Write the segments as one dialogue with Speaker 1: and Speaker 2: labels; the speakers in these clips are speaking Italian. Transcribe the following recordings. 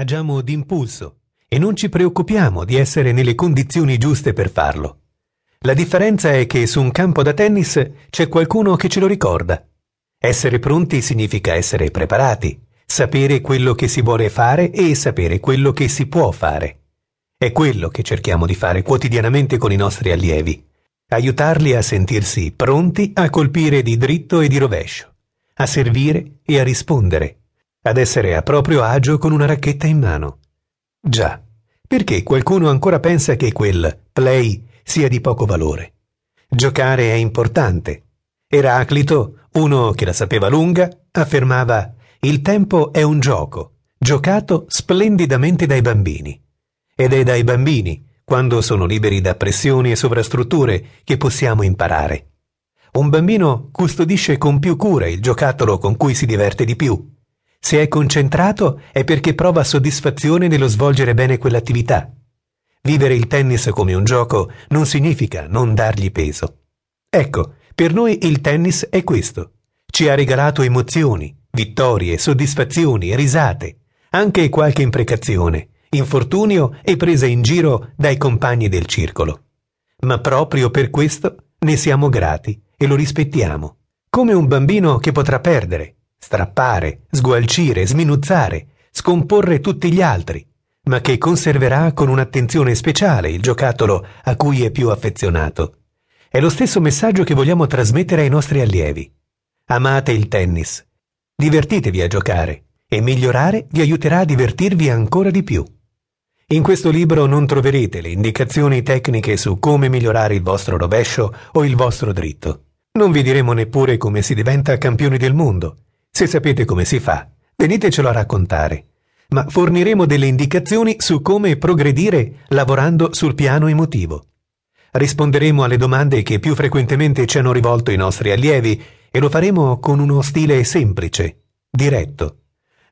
Speaker 1: agiamo d'impulso e non ci preoccupiamo di essere nelle condizioni giuste per farlo. La differenza è che su un campo da tennis c'è qualcuno che ce lo ricorda. Essere pronti significa essere preparati, sapere quello che si vuole fare e sapere quello che si può fare. È quello che cerchiamo di fare quotidianamente con i nostri allievi, aiutarli a sentirsi pronti a colpire di dritto e di rovescio, a servire e a rispondere, ad essere a proprio agio con una racchetta in mano. Già, perché qualcuno ancora pensa che quel play sia di poco valore. Giocare è importante. Eraclito, uno che la sapeva lunga, affermava il tempo è un gioco, giocato splendidamente dai bambini. Ed è dai bambini, quando sono liberi da pressioni e sovrastrutture, che possiamo imparare. Un bambino custodisce con più cura il giocattolo con cui si diverte di più se è concentrato è perché prova soddisfazione nello svolgere bene quell'attività. Vivere il tennis come un gioco non significa non dargli peso. Ecco, per noi il tennis è questo. Ci ha regalato emozioni, vittorie, soddisfazioni, risate, anche qualche imprecazione, infortunio e presa in giro dai compagni del circolo. Ma proprio per questo ne siamo grati e lo rispettiamo, come un bambino che potrà perdere, strappare, sgualcire, sminuzzare, scomporre tutti gli altri, ma che conserverà con un'attenzione speciale il giocattolo a cui è più affezionato. È lo stesso messaggio che vogliamo trasmettere ai nostri allievi. Amate il tennis. Divertitevi a giocare e migliorare vi aiuterà a divertirvi ancora di più. In questo libro non troverete le indicazioni tecniche su come migliorare il vostro rovescio o il vostro dritto. Non vi diremo neppure come si diventa campioni del mondo, se sapete come si fa, venitecelo a raccontare, ma forniremo delle indicazioni su come progredire lavorando sul piano emotivo. Risponderemo alle domande che più frequentemente ci hanno rivolto i nostri allievi e lo faremo con uno stile semplice, diretto.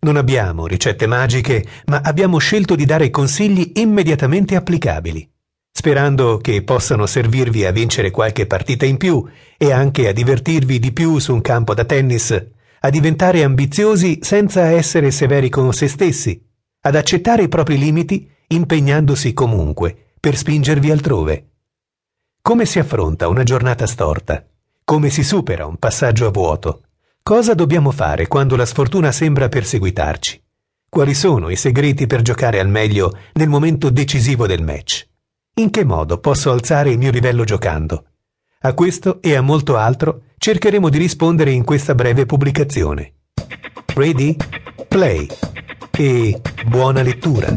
Speaker 1: Non abbiamo ricette magiche, ma abbiamo scelto di dare consigli immediatamente applicabili, sperando che possano servirvi a vincere qualche partita in più e anche a divertirvi di più su un campo da tennis a diventare ambiziosi senza essere severi con se stessi, ad accettare i propri limiti impegnandosi comunque per spingervi altrove. Come si affronta una giornata storta? Come si supera un passaggio a vuoto? Cosa dobbiamo fare quando la sfortuna sembra perseguitarci? Quali sono i segreti per giocare al meglio nel momento decisivo del match? In che modo posso alzare il mio livello giocando? A questo e a molto altro cercheremo di rispondere in questa breve pubblicazione. Ready? Play. E buona lettura.